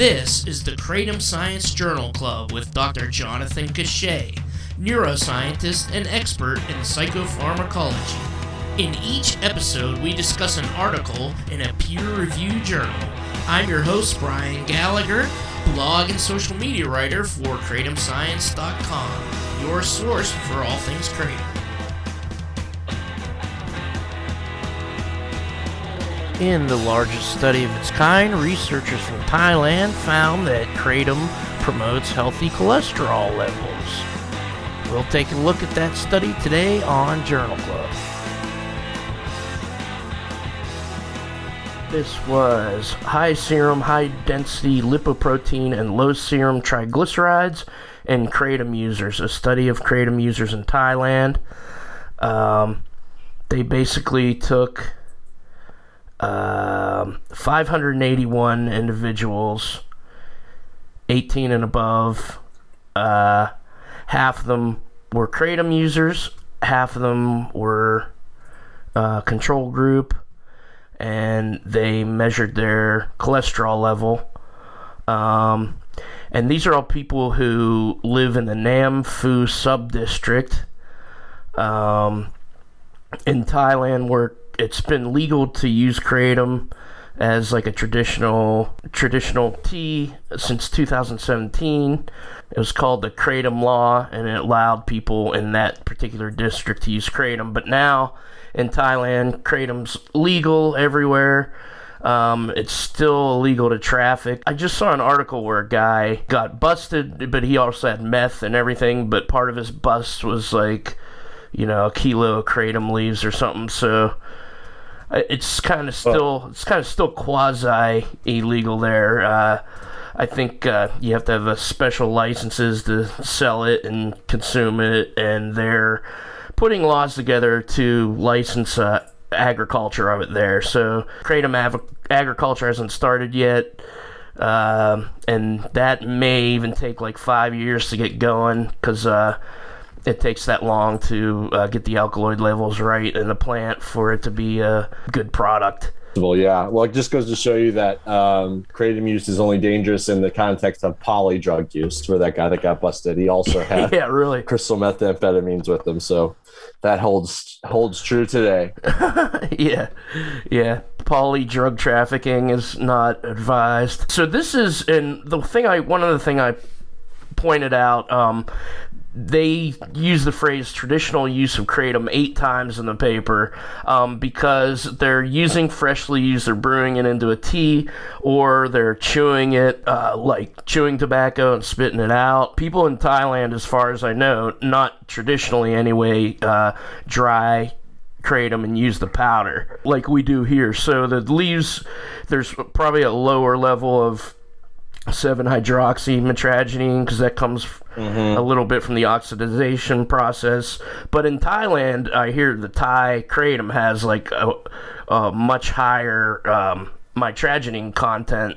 This is the Kratom Science Journal Club with Dr. Jonathan Cachat, neuroscientist and expert in psychopharmacology. In each episode, we discuss an article in a peer reviewed journal. I'm your host, Brian Gallagher, blog and social media writer for KratomScience.com, your source for all things Kratom. In the largest study of its kind, researchers from Thailand found that kratom promotes healthy cholesterol levels. We'll take a look at that study today on Journal Club. This was high serum, high density lipoprotein, and low serum triglycerides in kratom users, a study of kratom users in Thailand. Um, they basically took um, 581 individuals, 18 and above. Uh, half of them were kratom users, half of them were uh, control group, and they measured their cholesterol level. Um, and these are all people who live in the Nam Phu subdistrict um, in Thailand, where it's been legal to use kratom as like a traditional traditional tea since 2017. It was called the kratom law, and it allowed people in that particular district to use kratom. But now in Thailand, kratom's legal everywhere. Um, it's still illegal to traffic. I just saw an article where a guy got busted, but he also had meth and everything. But part of his bust was like, you know, a kilo of kratom leaves or something. So it's kind of still it's kind of still quasi illegal there. Uh, I think uh, you have to have a special licenses to sell it and consume it, and they're putting laws together to license uh, agriculture of it there. So kratom av- agriculture hasn't started yet. Uh, and that may even take like five years to get going because uh, it takes that long to uh, get the alkaloid levels right in the plant for it to be a good product. Well, yeah. Well, it just goes to show you that um, kratom use is only dangerous in the context of poly drug use. For that guy that got busted, he also had yeah, really crystal methamphetamines with him. So that holds holds true today. yeah, yeah. Poly drug trafficking is not advised. So this is, and the thing I one of the thing I pointed out um, they use the phrase traditional use of kratom eight times in the paper um, because they're using freshly used, they're brewing it into a tea, or they're chewing it uh, like chewing tobacco and spitting it out. People in Thailand, as far as I know, not traditionally anyway, uh, dry kratom and use the powder like we do here. So the leaves, there's probably a lower level of 7 hydroxy mitragynine because that comes mm-hmm. a little bit from the oxidization process. But in Thailand, I hear the Thai kratom has like a, a much higher um, mitragynine content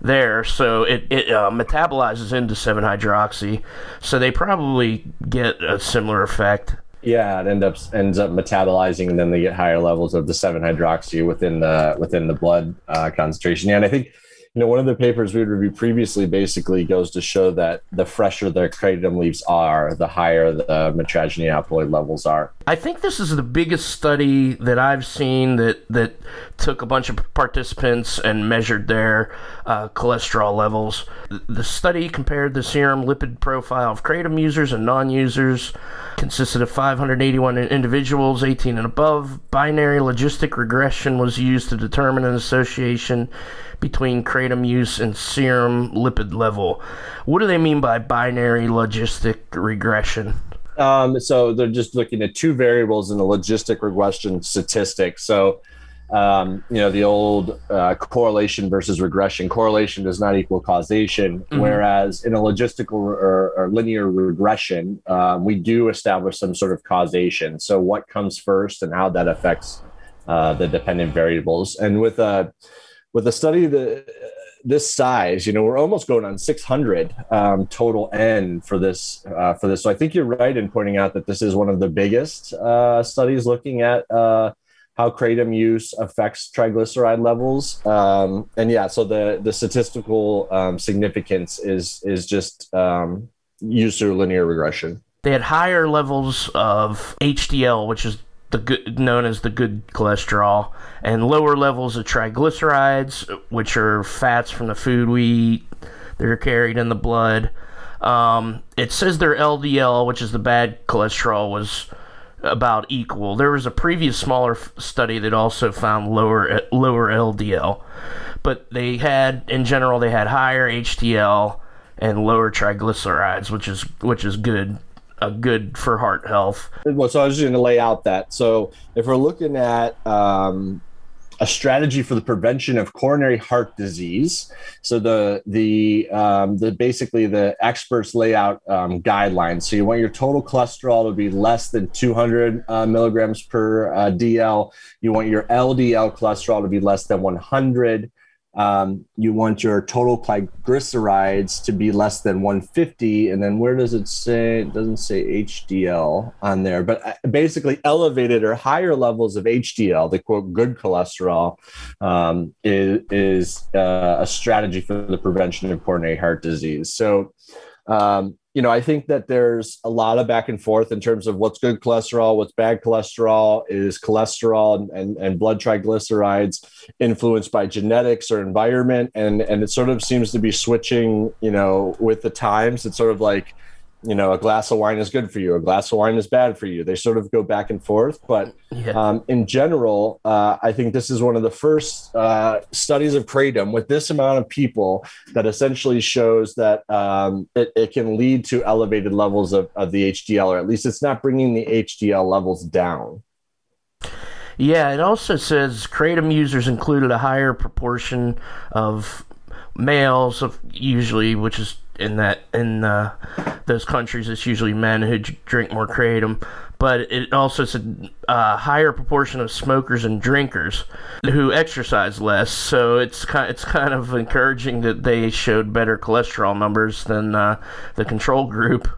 there, so it, it uh, metabolizes into 7 hydroxy. So they probably get a similar effect. Yeah, it ends up ends up metabolizing, and then they get higher levels of the seven hydroxy within the within the blood uh, concentration. Yeah, and I think you know, one of the papers we reviewed previously basically goes to show that the fresher their kratom leaves are, the higher the mitragynine alkaloid levels are. I think this is the biggest study that I've seen that that took a bunch of participants and measured their uh, cholesterol levels. The study compared the serum lipid profile of kratom users and non-users. Consisted of 581 individuals, 18 and above. Binary logistic regression was used to determine an association between kratom use and serum lipid level. What do they mean by binary logistic regression? Um, so they're just looking at two variables in the logistic regression statistic. So, um, you know, the old uh, correlation versus regression. Correlation does not equal causation, mm-hmm. whereas in a logistical or, or linear regression, uh, we do establish some sort of causation. So, what comes first and how that affects uh, the dependent variables. And with a with a study that this size, you know, we're almost going on 600 um, total N for this uh, for this. So I think you're right in pointing out that this is one of the biggest uh, studies looking at uh, how kratom use affects triglyceride levels. Um, and yeah, so the the statistical um, significance is is just um, used through linear regression. They had higher levels of HDL, which is the good, known as the good cholesterol, and lower levels of triglycerides, which are fats from the food we eat that are carried in the blood. Um, it says their LDL, which is the bad cholesterol, was about equal. There was a previous smaller f- study that also found lower lower LDL, but they had in general they had higher HDL and lower triglycerides, which is which is good uh, good for heart health. Well, so I was just going to lay out that. So if we're looking at um, a strategy for the prevention of coronary heart disease. So the the um, the basically the experts lay out um, guidelines. So you want your total cholesterol to be less than 200 uh, milligrams per uh, DL. You want your LDL cholesterol to be less than 100 um, you want your total triglycerides to be less than 150 and then where does it say it doesn't say hdl on there but uh, basically elevated or higher levels of hdl the quote good cholesterol um, is, is uh, a strategy for the prevention of coronary heart disease. So um, you know, I think that there's a lot of back and forth in terms of what's good cholesterol, what's bad cholesterol, is cholesterol and, and, and, blood triglycerides influenced by genetics or environment. And, and it sort of seems to be switching, you know, with the times. It's sort of like, you know, a glass of wine is good for you, a glass of wine is bad for you. They sort of go back and forth. But yeah. um, in general, uh, I think this is one of the first uh, studies of kratom with this amount of people that essentially shows that um, it, it, can lead to elevated levels of, of the HDL, or at least it's not bringing the HDL levels down. Yeah, it also says kratom users included a higher proportion of males, of usually, which is in that in uh, those countries it's usually men who drink more kratom but it also said a uh, higher proportion of smokers and drinkers who exercise less so it's kind it's kind of encouraging that they showed better cholesterol numbers than uh, the control group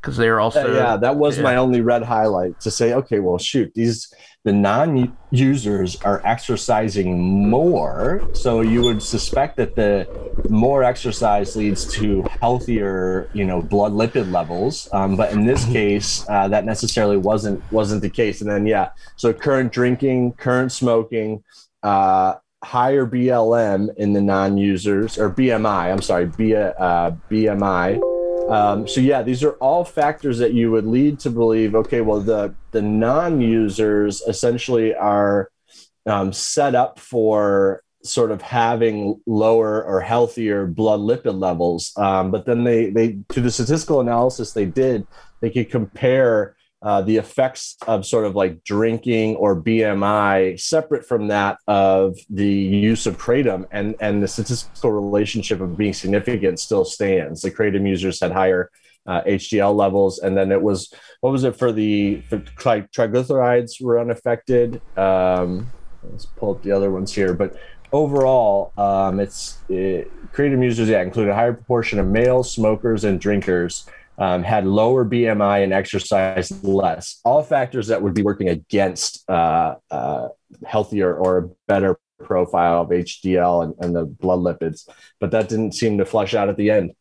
because they are also yeah, yeah that was yeah. my only red highlight to say okay well shoot these the non-users are exercising more so you would suspect that the more exercise leads to healthier you know blood lipid levels. Um, but in this case uh, that necessarily wasn't wasn't the case. And then yeah so current drinking current smoking uh, higher blm in the non-users or bmi i'm sorry B, uh, bmi um, so yeah, these are all factors that you would lead to believe. Okay, well the the non-users essentially are um, set up for sort of having lower or healthier blood lipid levels. Um, but then they they to the statistical analysis they did, they could compare uh, the effects of sort of like drinking or BMI separate from that of the use of kratom, and and the statistical relationship of being significant still stands. The kratom users had higher uh, HDL levels, and then it was what was it for the for tri- triglycerides were unaffected. Um, let's pull up the other ones here, but overall, um, it's it, kratom users yeah include a higher proportion of males, smokers, and drinkers um, had lower BMI and exercised less. All factors that would be working against uh, uh, healthier or better profile of HDL and, and the blood lipids, but that didn't seem to flush out at the end.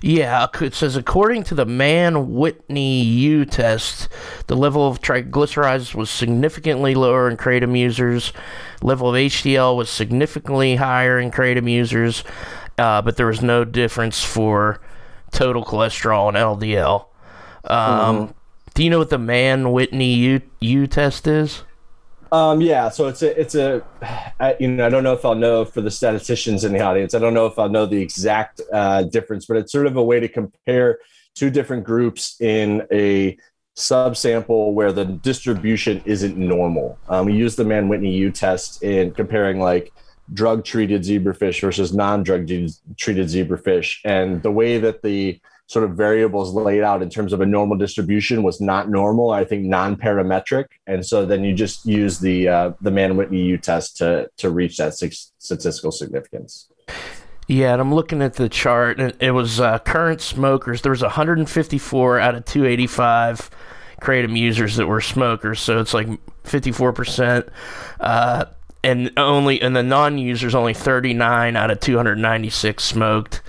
Yeah, it says according to the Mann Whitney U test, the level of triglycerides was significantly lower in kratom users. Level of HDL was significantly higher in kratom users, uh, but there was no difference for total cholesterol and LDL. Um, mm-hmm. Do you know what the Mann Whitney U U test is? Um, yeah, so it's a it's a I, you know I don't know if I'll know for the statisticians in the audience. I don't know if I'll know the exact uh, difference, but it's sort of a way to compare two different groups in a subsample where the distribution isn't normal. Um, we use the Mann Whitney U test in comparing like drug treated zebrafish versus non drug treated zebrafish. And the way that the sort of variables laid out in terms of a normal distribution was not normal, I think non parametric. And so then you just use the, uh, the Mann Whitney U test to, to reach that statistical significance. Yeah, and I'm looking at the chart, and it was uh, current smokers. There was 154 out of 285 kratom users that were smokers. So it's like 54%. Uh, and only and the non-users only 39 out of 296 smoked.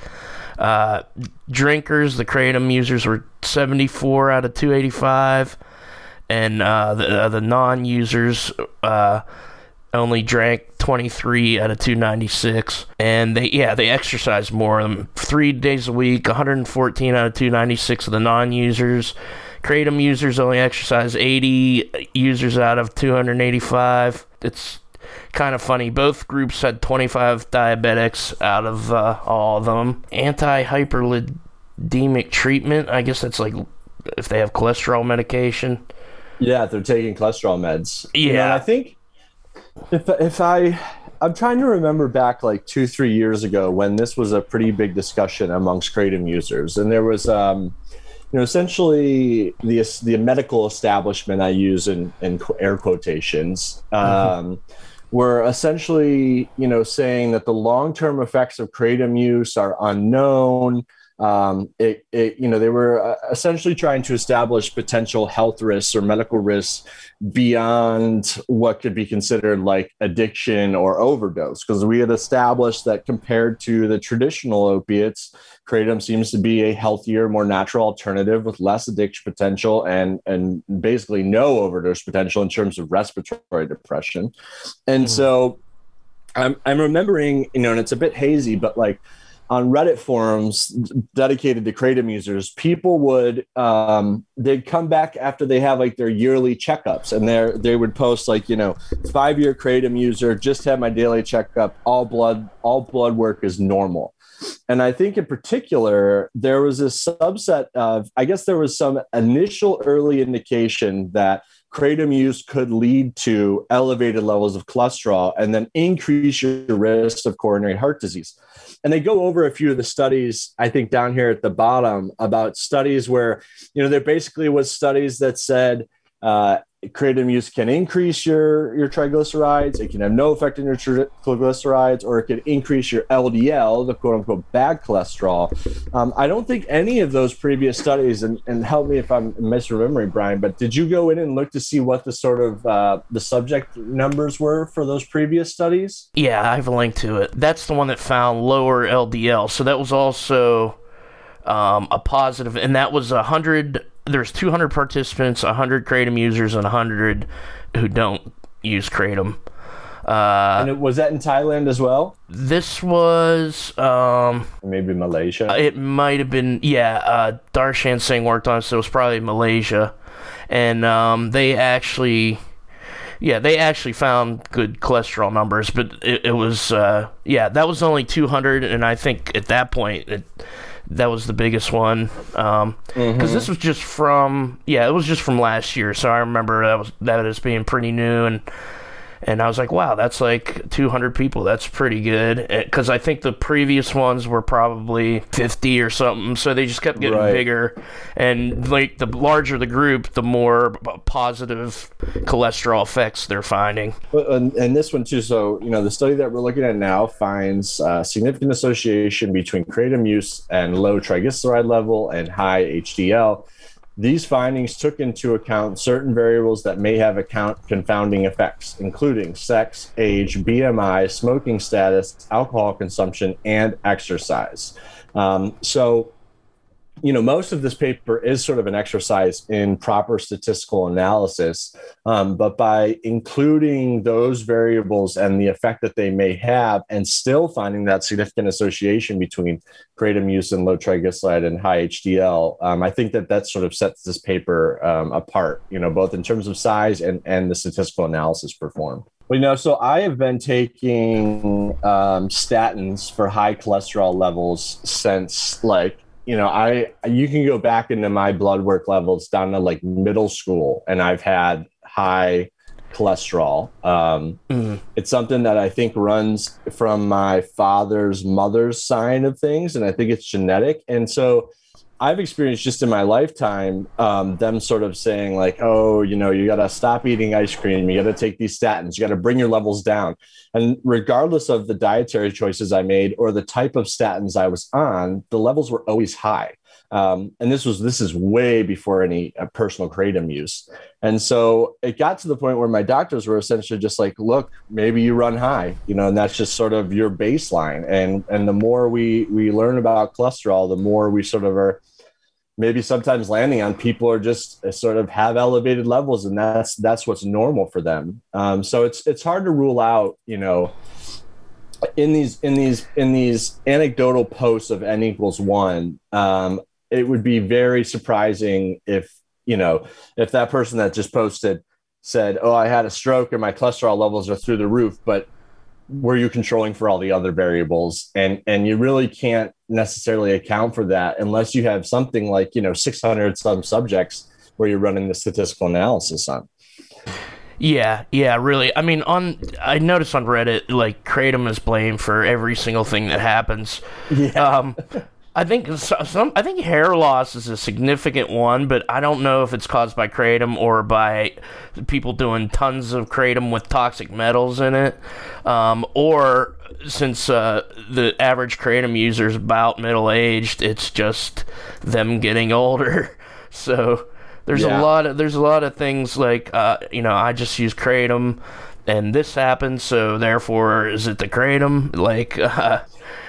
Uh, drinkers, the kratom users were 74 out of 285, and uh, the uh, the non-users uh, only drank 23 out of 296 and they yeah they exercise more them. Three days a week 114 out of 296 of the non-users. Kratom users only exercise 80 users out of 285 it's kind of funny. Both groups had 25 diabetics out of uh, all of them anti-hyperlipidemic treatment i guess that's like if they have cholesterol medication. Yeah they're taking cholesterol meds. Yeah you know, i think if if I I'm trying to remember back like two three years ago when this was a pretty big discussion amongst kratom users, and there was um, you know essentially the the medical establishment I use in in air quotations. Um, mm-hmm. Were essentially, you know, saying that the long-term effects of kratom use are unknown um, it, it, you know, they were uh, essentially trying to establish potential health risks or medical risks beyond what could be considered like addiction or overdose, because we had established that compared to the traditional opiates, kratom seems to be a healthier, more natural alternative with less addiction potential and and basically no overdose potential in terms of respiratory depression. And mm. so, I'm I'm remembering, you know, and it's a bit hazy, but like on Reddit forums dedicated to Kratom users, people would um, they'd come back after they have like their yearly checkups, and they they would post like you know five year Kratom user just had my daily checkup, all blood all blood work is normal, and I think in particular there was a subset of I guess there was some initial early indication that kratom use could lead to elevated levels of cholesterol and then increase your risk of coronary heart disease. And they go over a few of the studies, I think, down here at the bottom about studies where, you know, there basically was studies that said uh, kratom use can increase your your triglycerides. It can have no effect on your triglycerides, or it can increase your LDL, the quote unquote bad cholesterol. Um, I don't think any of those previous studies, and, and help me if I'm misremembering, Brian, but did you go in and look to see what the sort of uh, the subject numbers were for those previous studies? Yeah, I have a link to it. That's the one that found lower LDL. So that was also um, a positive, and that was a hundred there's 200 participants, 100 kratom users, and 100 who don't use kratom. Uh, and it, was that in Thailand as well? This was um, maybe Malaysia. It might have been yeah. Uh, Darshan Singh worked on it, so it was probably Malaysia, and um, they actually. Yeah, they actually found good cholesterol numbers, but it, it was uh, yeah, that was only 200, and I think at that point it, that was the biggest one because um, mm-hmm. this was just from yeah it was just from last year so i remember that was that as being pretty new and and I was like, wow, that's like 200 people. That's pretty good. Because I think the previous ones were probably 50 or something. So they just kept getting right. bigger. And like the larger the group, the more positive cholesterol effects they're finding. And, and this one too. So, you know, the study that we're looking at now finds uh, significant association between kratom use and low triglyceride level and high HDL these findings took into account certain variables that may have account confounding effects, including sex, age, BMI, smoking status, alcohol consumption, and exercise. Um, so, you know, most of this paper is sort of an exercise in proper statistical analysis, um, but by including those variables and the effect that they may have, and still finding that significant association between kratom use and low triglyceride and high HDL, um, I think that that sort of sets this paper um, apart. You know, both in terms of size and and the statistical analysis performed. Well, you know, so I have been taking um, statins for high cholesterol levels since like you know, I you can go back into my blood work levels down to like middle school, and I've had high cholesterol. Um, mm. It's something that I think runs from my father's mother's side of things, and I think it's genetic. And so I've experienced just in my lifetime um, them sort of saying like, "Oh, you know, you got to stop eating ice cream. You got to take these statins. You got to bring your levels down." And regardless of the dietary choices I made or the type of statins I was on, the levels were always high. Um, and this was this is way before any uh, personal kratom use. And so it got to the point where my doctors were essentially just like, look, maybe you run high, you know, and that's just sort of your baseline. And and the more we we learn about cholesterol, the more we sort of are maybe sometimes landing on people are just uh, sort of have elevated levels and that's that's what's normal for them. Um, so it's it's hard to rule out you know in these in these in these anecdotal posts of n equals one um, it would be very surprising if you know if that person that just posted said oh i had a stroke and my cholesterol levels are through the roof but were you controlling for all the other variables and and you really can't necessarily account for that unless you have something like you know 600 some subjects where you're running the statistical analysis on. Yeah yeah really. I mean on i noticed on reddit like kratom is blamed for every single thing that happens. Yeah. um I think some. I think hair loss is a significant one, but I don't know if it's caused by kratom or by people doing tons of kratom with toxic metals in it, um, or since uh, the average kratom user is about middle aged, it's just them getting older. So there's yeah. a lot of there's a lot of things like uh, you know I just use kratom, and this happened, so therefore is it the kratom? Like. Uh,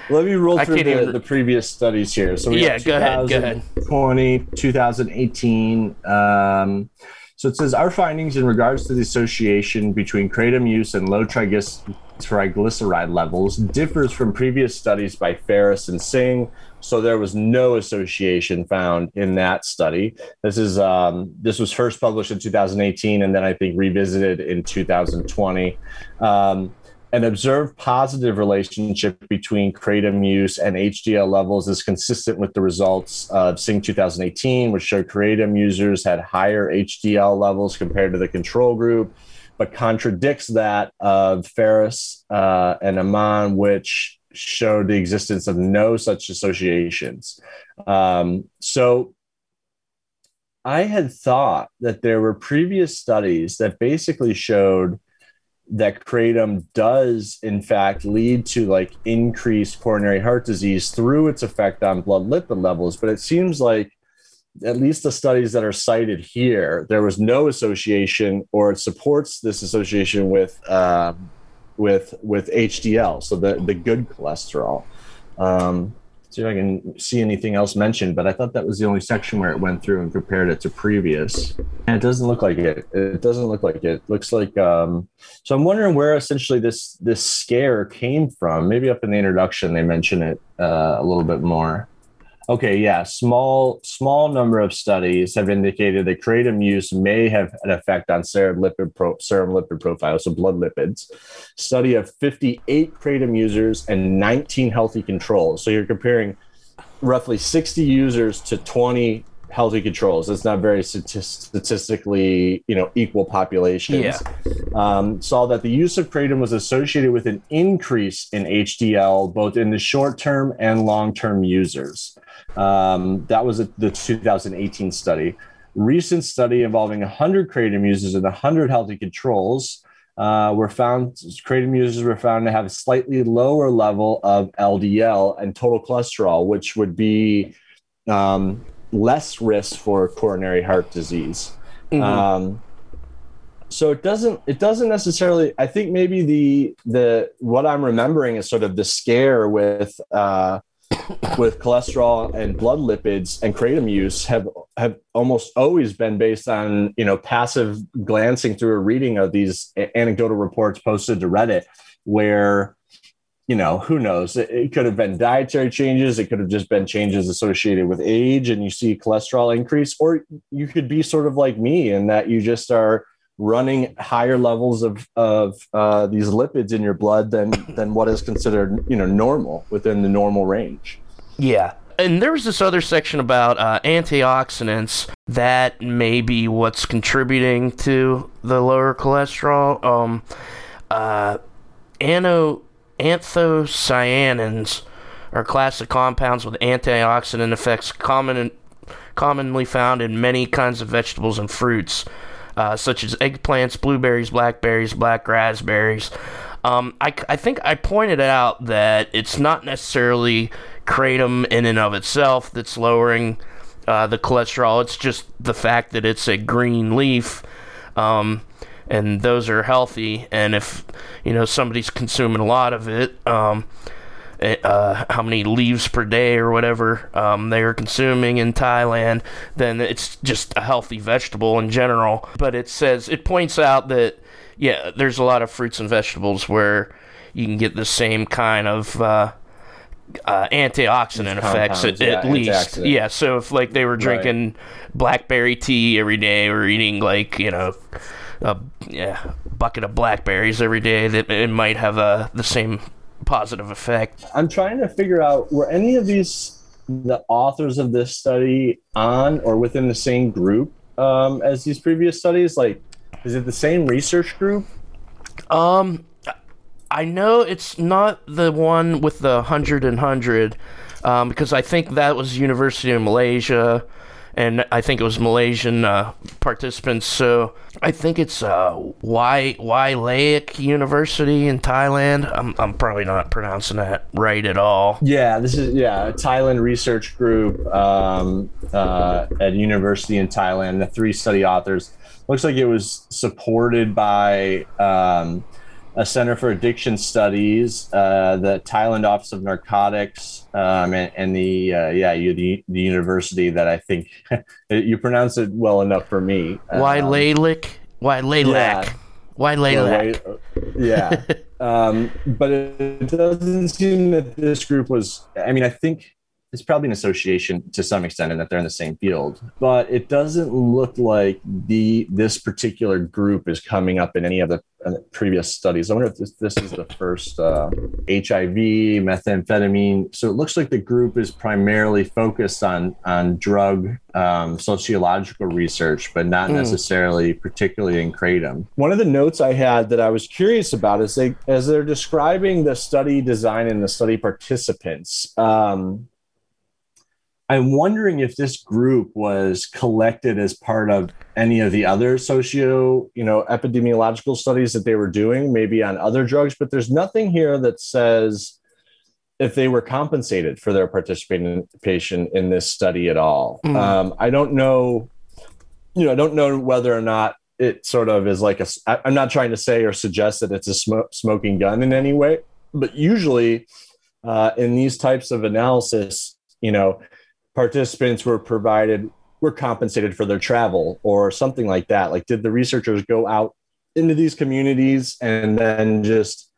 let me roll through the, even... the, previous studies here. So yeah, go ahead, go ahead. 20, 2018. Um, so it says our findings in regards to the association between kratom use and low triglyceride levels differs from previous studies by Ferris and Singh. So there was no association found in that study. This is um, this was first published in 2018, and then I think revisited in 2020. Um, an observed positive relationship between kratom use and HDL levels is consistent with the results of Singh 2018, which showed kratom users had higher HDL levels compared to the control group, but contradicts that of Ferris uh, and Aman, which showed the existence of no such associations. Um, so I had thought that there were previous studies that basically showed that kratom does in fact lead to like increased coronary heart disease through its effect on blood lipid levels but it seems like at least the studies that are cited here there was no association or it supports this association with uh, with with hdl so the the good cholesterol um, see if I can see anything else mentioned, but I thought that was the only section where it went through and compared it to previous. And it doesn't look like it. It doesn't look like it. Looks like um, so. I'm wondering where essentially this this scare came from. Maybe up in the introduction they mention it uh, a little bit more. Okay, yeah, small small number of studies have indicated that kratom use may have an effect on serum lipid pro, serum lipid profile, so blood lipids. Study of 58 kratom users and 19 healthy controls. So you're comparing roughly 60 users to 20 healthy controls. It's not very statistically, you know, equal populations. Yeah. Um, saw that the use of kratom was associated with an increase in HDL both in the short term and long term users. Um, that was a, the 2018 study. Recent study involving 100 kratom users and 100 healthy controls uh, were found, kratom users were found to have a slightly lower level of LDL and total cholesterol, which would be um, less risk for coronary heart disease. Mm-hmm. Um, so it doesn't it doesn't necessarily i think maybe the the what i'm remembering is sort of the scare with uh with cholesterol and blood lipids and kratom use have have almost always been based on you know passive glancing through a reading of these anecdotal reports posted to Reddit, where you know who knows it, it could have been dietary changes, it could have just been changes associated with age, and you see cholesterol increase, or you could be sort of like me in that you just are running higher levels of of uh, these lipids in your blood than than what is considered you know normal within the normal range. Yeah. And there was this other section about uh, antioxidants that may be what's contributing to the lower cholesterol. Um, uh, ano, anthocyanins are class of compounds with antioxidant effects common in, commonly found in many kinds of vegetables and fruits uh, such as eggplants, blueberries, blackberries, black raspberries. Um, I, I think I pointed out that it's not necessarily kratom in and of itself that's lowering uh, the cholesterol. It's just the fact that it's a green leaf, um, and those are healthy. And if you know somebody's consuming a lot of it, um, it, uh, how many leaves per day or whatever um, they are consuming in Thailand, then it's just a healthy vegetable in general. But it says it points out that yeah, there's a lot of fruits and vegetables where you can get the same kind of uh, uh, antioxidant effects at, yeah, at least. Yeah, so if like they were drinking blackberry tea every day or eating like you know a yeah bucket of blackberries every day, that it might have uh, the same positive effect. I'm trying to figure out were any of these the authors of this study on or within the same group um, as these previous studies? Like, is it the same research group? Um, I know it's not the one with the hundred and hundred, um, because I think that was University of Malaysia, and I think it was Malaysian uh, participants. So I think it's uh, Y Laik University in Thailand. I'm I'm probably not pronouncing that right at all. Yeah, this is yeah Thailand research group um, uh, at university in Thailand. The three study authors looks like it was supported by um, a Center for Addiction Studies, uh, the Thailand Office of Narcotics, um, and, and the uh, yeah you, the the university that I think you pronounce it well enough for me. Why Um, Laik Y Lailak yeah. Y or Lailak. yeah. um, but it doesn't seem that this group was, I mean, I think it's probably an association to some extent in that they're in the same field, but it doesn't look like the this particular group is coming up in any of the uh, previous studies. I wonder if this, this is the first uh, HIV, methamphetamine. So it looks like the group is primarily focused on on drug um, sociological research, but not Hmm. necessarily particularly in kratom. One of the notes I had that I was curious about is they as they're describing the study design and the study participants. Um, I'm wondering if this group was collected as part of any of the other socio, you know, epidemiological studies that they were doing, maybe on other drugs, but there's nothing here that says if they were compensated for their participation in this study at all. Mm. Um, I don't know, you know, I don't know whether or not it sort of is like a, I- I'm not trying to say or suggest that it's a sm- smoking gun in any way, but usually uh, in these types of analysis, you know, participants were provided were compensated for their travel or something like that. Like did the researchers go out into these communities and then just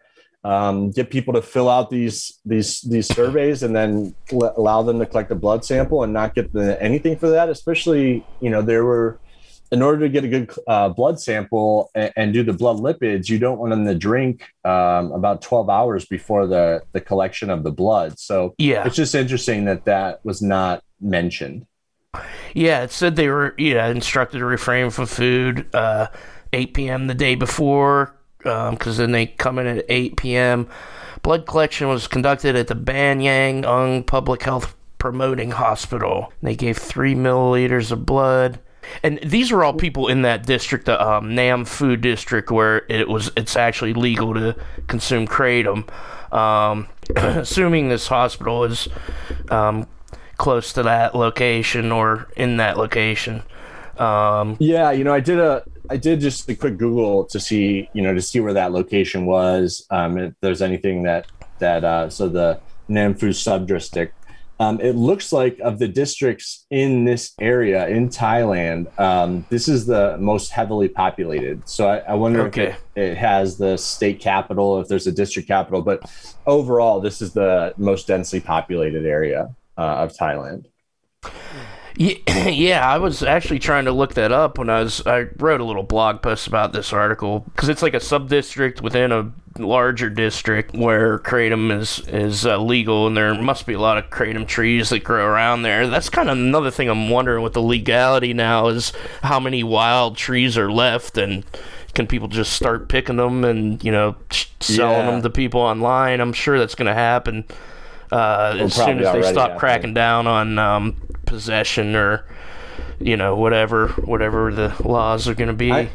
um, get people to fill out these these these surveys and then l- allow them to collect a blood sample and not get the, anything for that? Especially you know there were in order to get a good uh, blood sample and, and do the blood lipids you don't want them to drink um, about 12 hours before the the collection of the blood. So Yeah. it's just interesting that that was not mentioned. Yeah, it said they were yeah instructed to refrain from food uh, 8 p.m. the day before because then they come in at 8 p.m. Blood collection was conducted at the Ban Yang Ung Public Health Promoting Hospital. They gave three milliliters of blood. And these were all people in that district, the um, Nam Phu District, where it was it's actually legal to consume kratom. Um, assuming this hospital is um, close to that location or in that location. Um, Yeah, you know, I did a I did just a quick Google to see, you know, to see where that location was. Um, if there's anything that that uh, so the Nam Phu subdistrict. Um, it looks like of the districts in this area in Thailand, um, this is the most heavily populated. So I, I wonder Okay. if it, it has the state capital, if there's a district capital, but overall, this is the most densely populated area uh, of Thailand. yeah, I was actually trying to look that up when I was. I wrote a little blog post about this article because it's like a sub district within a larger district where kratom is is uh, legal, and there must be a lot of kratom trees that grow around there. That's kind of another thing I'm wondering with the legality now is how many wild trees are left and. Can people just start picking them and you know selling Yeah. them to people online? I'm sure that's going to happen uh, as soon as they stop cracking down on um, possession or you know whatever whatever the laws are going to be. I-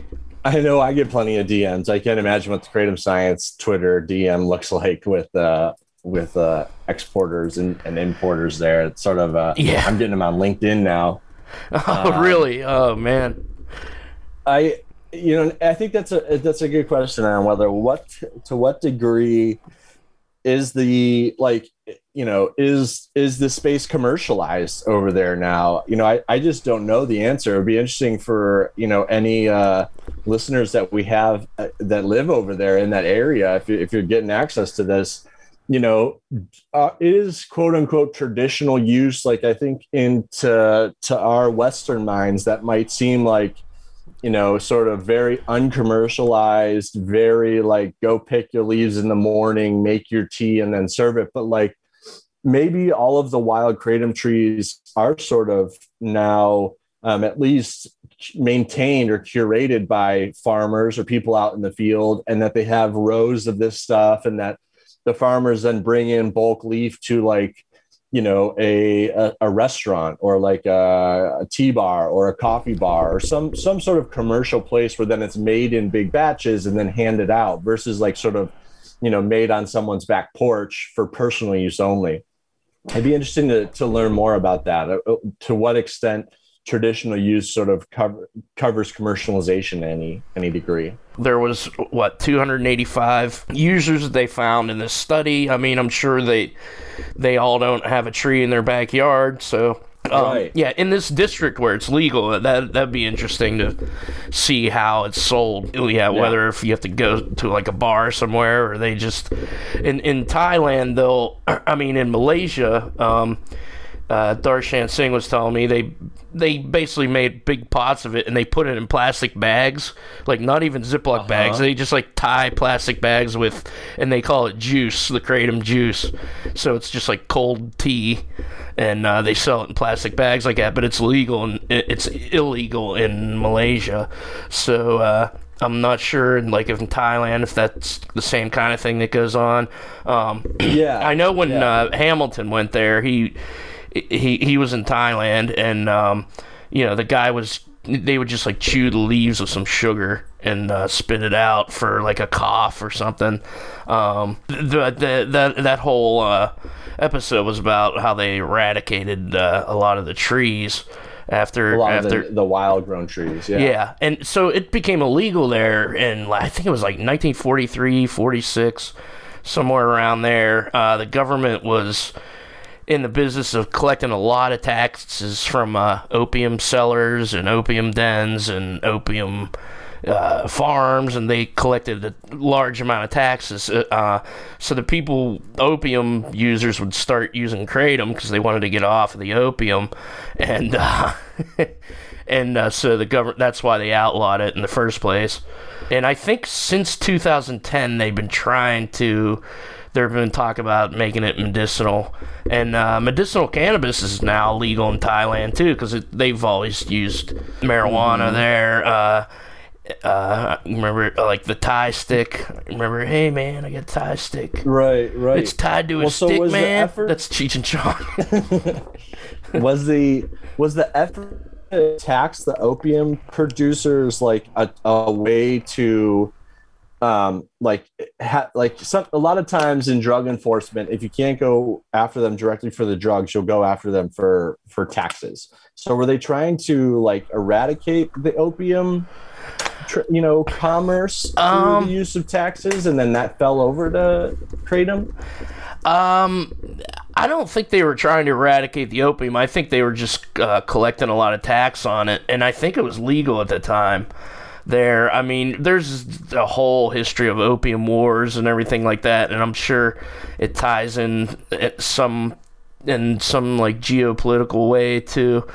I know I get plenty of DMs. I can't imagine what the Kratom Science Twitter DM looks like with uh, with uh, exporters and, and importers there. It's sort of uh, Yeah. I'm getting them on LinkedIn now. Oh, Um, really? Oh, man. I you know I think that's a that's a good question on whether what to what degree is the like you know is is the space commercialized over there now? You know I, I just don't know the answer. It'd be interesting for you know any uh listeners that we have uh, that live over there in that area if, you, if you're getting access to this. You know uh, is quote unquote traditional use like i think into to our western minds that might seem like you know, sort of very uncommercialized, very like go pick your leaves in the morning, make your tea, and then serve it. But like maybe all of the wild kratom trees are sort of now um, at least maintained or curated by farmers or people out in the field, and that they have rows of this stuff, and that the farmers then bring in bulk leaf to like you know a a, a restaurant or like a, a tea bar or a coffee bar or some some sort of commercial place where then it's made in big batches and then handed out versus like sort of you know made on someone's back porch for personal use only it'd be interesting to, to learn more about that Uh, uh, to what extent traditional use sort of cover, covers commercialization to any any degree there was what 285 users they found in this study. I mean, I'm sure they they all don't have a tree in their backyard, so um, Right. yeah, in this district where it's legal, that that'd be interesting to see how it's sold. Yeah, whether if you have to go to like a bar somewhere or they just in in Thailand they'll I mean in Malaysia um uh, Darshan Singh was telling me they they basically made big pots of it and they put it in plastic bags, like not even Ziploc bags. They just like tie plastic bags with, and they call it juice, the kratom juice. So it's just like cold tea, and uh, they sell it in plastic bags like that. But it's legal and it's illegal in Malaysia. So. Uh, I'm not sure, like if in Thailand, if that's the same kind of thing that goes on. Um, yeah I know when Yeah. uh, Hamilton went there, he he he was in Thailand, and um, you know the guy was. They would just like chew the leaves of some sugar and uh, spit it out for like a cough or something. Um, the, the, that that whole uh, episode was about how they eradicated uh, a lot of the trees after a lot after of the, the wild grown trees yeah yeah. and so it became illegal there and I think it was like 1943, 46, somewhere around there. Uh, the government was in the business of collecting a lot of taxes from uh, opium sellers and opium dens and opium uh, farms, and they collected a large amount of taxes. Uh, Uh, so the people, opium users, would start using kratom because they wanted to get off of the opium, and uh, and uh, so the government. That's why they outlawed it in the first place. And I think since 2010, they've been trying to. There've been talk about making it medicinal, and uh, medicinal cannabis is now legal in Thailand too, because they've always used marijuana there. Uh, uh, remember like the Thai stick? Remember, hey man, I got a Thai stick. right right It's tied to a Well, stick, man. effort- That's Cheech and Chong. was the was the effort to tax the opium producers like a, a way to um like ha, like some a lot of times in drug enforcement if you can't go after them directly for the drugs you'll go after them for for taxes so were they trying to like eradicate the opium you know commerce through Um, the use of taxes and then that fell over to kratom Um, I don't think they were trying to eradicate the opium. I think they were just uh, collecting a lot of tax on it, and I think it was legal at the time. There, I mean, there's a whole history of opium wars and everything like that, and I'm sure it ties in some in some like geopolitical way to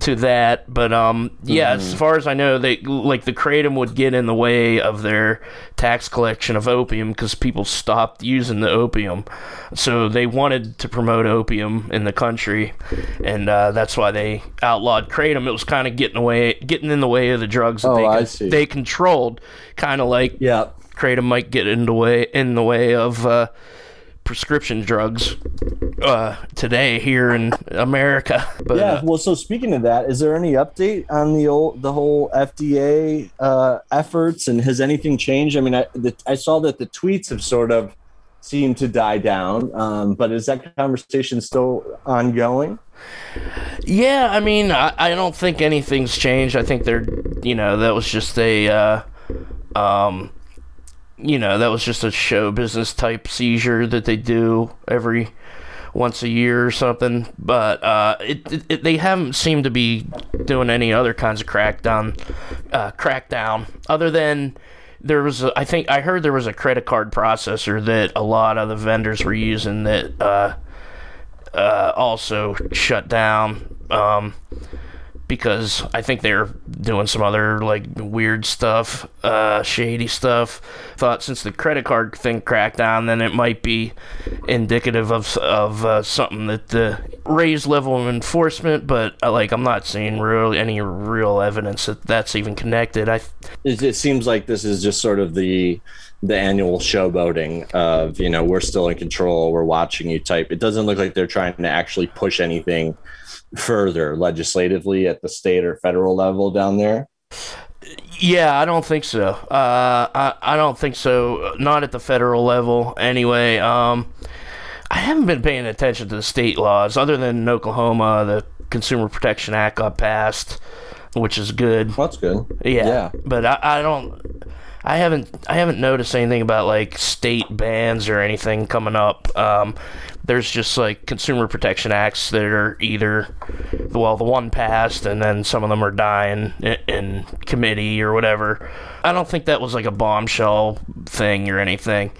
to that. But um, yeah, as far as I know, they like the kratom would get in the way of their tax collection of opium because people stopped using the opium. So they wanted to promote opium in the country, and uh, that's why they outlawed kratom. It was kind of getting away, getting in the way of the drugs that Oh, they they controlled, kind of like yeah kratom might get in the way in the way of uh, prescription drugs uh, today here in America. But yeah. uh, Well, so speaking of that, is there any update on the old the whole FDA uh, efforts, and has anything changed? I mean, I the, I saw that the tweets have sort of seemed to die down. Um, but is that conversation still ongoing? Yeah, I mean, I, I don't think anything's changed. I think they're, you know, that was just a, uh, um, you know, that was just a show business type seizure that they do every once a year or something. But uh, it, it, it, they haven't seemed to be doing any other kinds of crackdown, uh, crackdown other than there was a, I think I heard there was a credit card processor that a lot of the vendors were using that uh, uh, also shut down. Um, because I think they're doing some other like weird stuff, uh, shady stuff. Thought since the credit card thing cracked down, then it might be indicative of of uh, something that the raised level of enforcement. But uh, like I'm not seeing really any real evidence that that's even connected. I it, it seems like this is just sort of the the annual showboating of you know we're still in control, we're watching you type. It doesn't look like they're trying to actually push anything further legislatively at the state or federal level down there? Yeah, I don't think so. Uh, I I don't think so. Not at the federal level, anyway. Um, I haven't been paying attention to the state laws, other than in Oklahoma, the Consumer Protection Act got passed, which is good. That's good. Yeah, yeah. but I, I don't. I haven't I haven't noticed anything about like state bans or anything coming up. Um, there's just like consumer protection acts that are either well the one passed and then some of them are dying in, in committee or whatever. I don't think that was like a bombshell thing or anything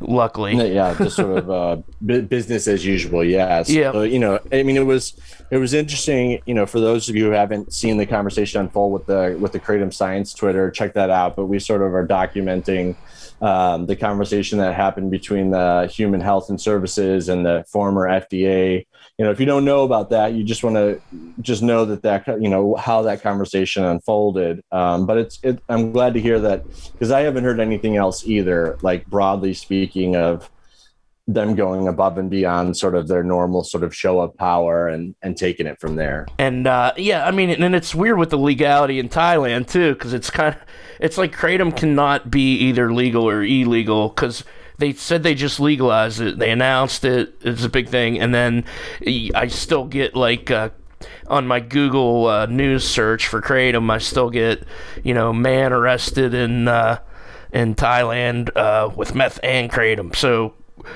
luckily. Yeah, just sort of uh, business as usual. Yes. Yeah. So, you know, I mean, it was it was interesting. You know, for those of you who haven't seen the conversation unfold with the with the Kratom Science Twitter, check that out. But we sort of are documenting um, the conversation that happened between the Human Health and Services and the former FDA. You know, if you don't know about that, you just want to just know that that you know how that conversation unfolded. Um, but it's it, I'm glad to hear that because I haven't heard anything else either. Like broadly speaking of them going above and beyond sort of their normal sort of show of power and and taking it from there. And uh, yeah, I mean, and it's weird with the legality in Thailand too, because it's kind of it's like kratom cannot be either legal or illegal because they said they just legalized it. They announced it. It's a big thing, and then I still get like. Uh, on my Google uh, news search for kratom, I still get, you know, man arrested in uh, in Thailand uh, with meth and kratom. So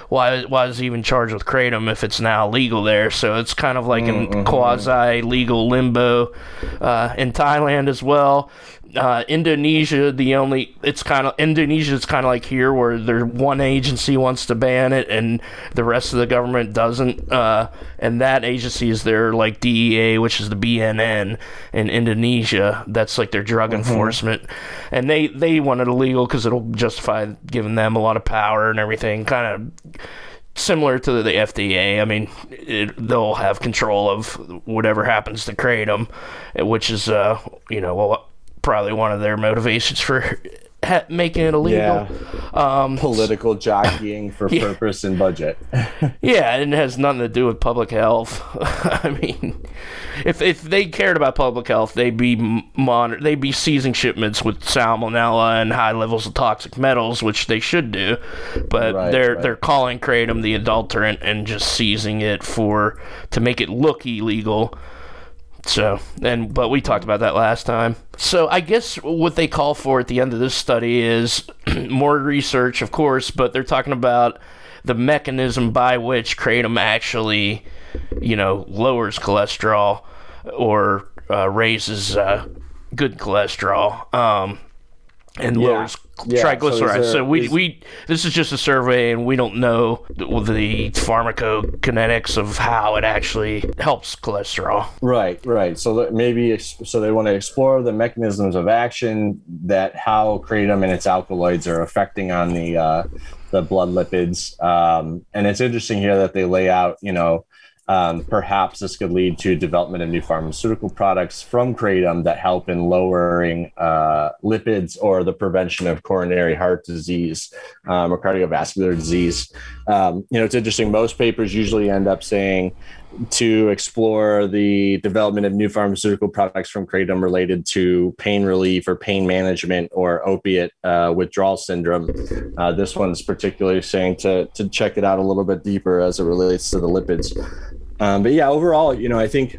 why why is he even charged with kratom if it's now legal there? So it's kind of like mm-hmm. in quasi legal limbo uh, in Thailand as well uh, Indonesia, the only it's kind of Indonesia is kind of like here where there's one agency wants to ban it and the rest of the government doesn't, uh, and that agency is their like DEA, which is the BNN in Indonesia. That's like their drug mm-hmm. enforcement, and they they want it illegal because it'll justify giving them a lot of power and everything, kind of similar to the FDA. I mean, it, they'll have control of whatever happens to kratom, which is, uh, you know, well, probably one of their motivations for ha- making it illegal. Yeah. Um, Political jockeying for yeah. purpose and budget. yeah, and it has nothing to do with public health. I mean, if if they cared about public health, they'd be monitor, they'd be seizing shipments with salmonella and high levels of toxic metals, which they should do. But right, they're right. they're calling kratom the adulterant and just seizing it for to make it look illegal so, and but we talked about that last time. So, I guess what they call for at the end of this study is more research, of course, but they're talking about the mechanism by which kratom actually, you know, lowers cholesterol or uh, raises uh, good cholesterol. Um, and yeah. lowers yeah, triglycerides. So, so we, we this is just a survey, and we don't know the pharmacokinetics of how it actually helps cholesterol. Right, right. So maybe so they want to explore the mechanisms of action that how kratom and its alkaloids are affecting on the uh, the blood lipids. Um, and it's interesting here that they lay out, you know, um, perhaps this could lead to development of new pharmaceutical products from kratom that help in lowering uh, lipids or the prevention of coronary heart disease um, or cardiovascular disease. Um, you know, it's interesting. Most papers usually end up saying to explore the development of new pharmaceutical products from kratom related to pain relief or pain management or opiate uh, withdrawal syndrome. Uh, this one's particularly saying to to check it out a little bit deeper as it relates to the lipids. Um, but yeah, overall, you know, I think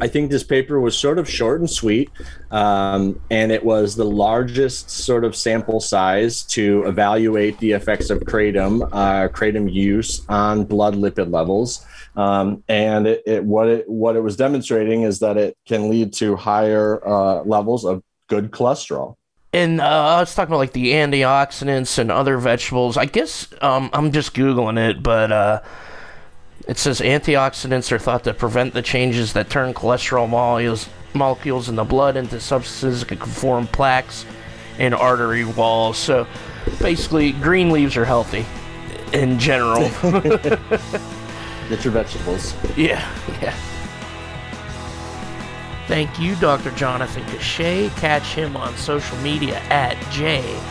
I think this paper was sort of short and sweet, um, and it was the largest sort of sample size to evaluate the effects of kratom, uh, kratom use on blood lipid levels. Um, and it, it, what it what it was demonstrating is that it can lead to higher uh, levels of good cholesterol. And uh, I was talking about like the antioxidants and other vegetables. I guess um, I'm just googling it, but uh, it says antioxidants are thought to prevent the changes that turn cholesterol molecules, molecules in the blood into substances that can form plaques in artery walls. So basically, green leaves are healthy in general. Get your vegetables. Yeah, yeah. Thank you, Dr. Jonathan Cachat. Catch him on social media at JCACHAT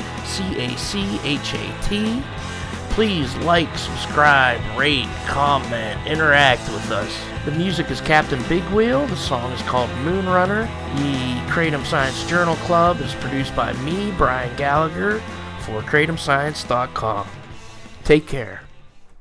please like, subscribe, rate, comment, interact with us. The music is Captain Big Wheel. The song is called Moonrunner. The Kratom Science Journal Club is produced by me, Brian Gallagher, for KratomScience.com. Take care.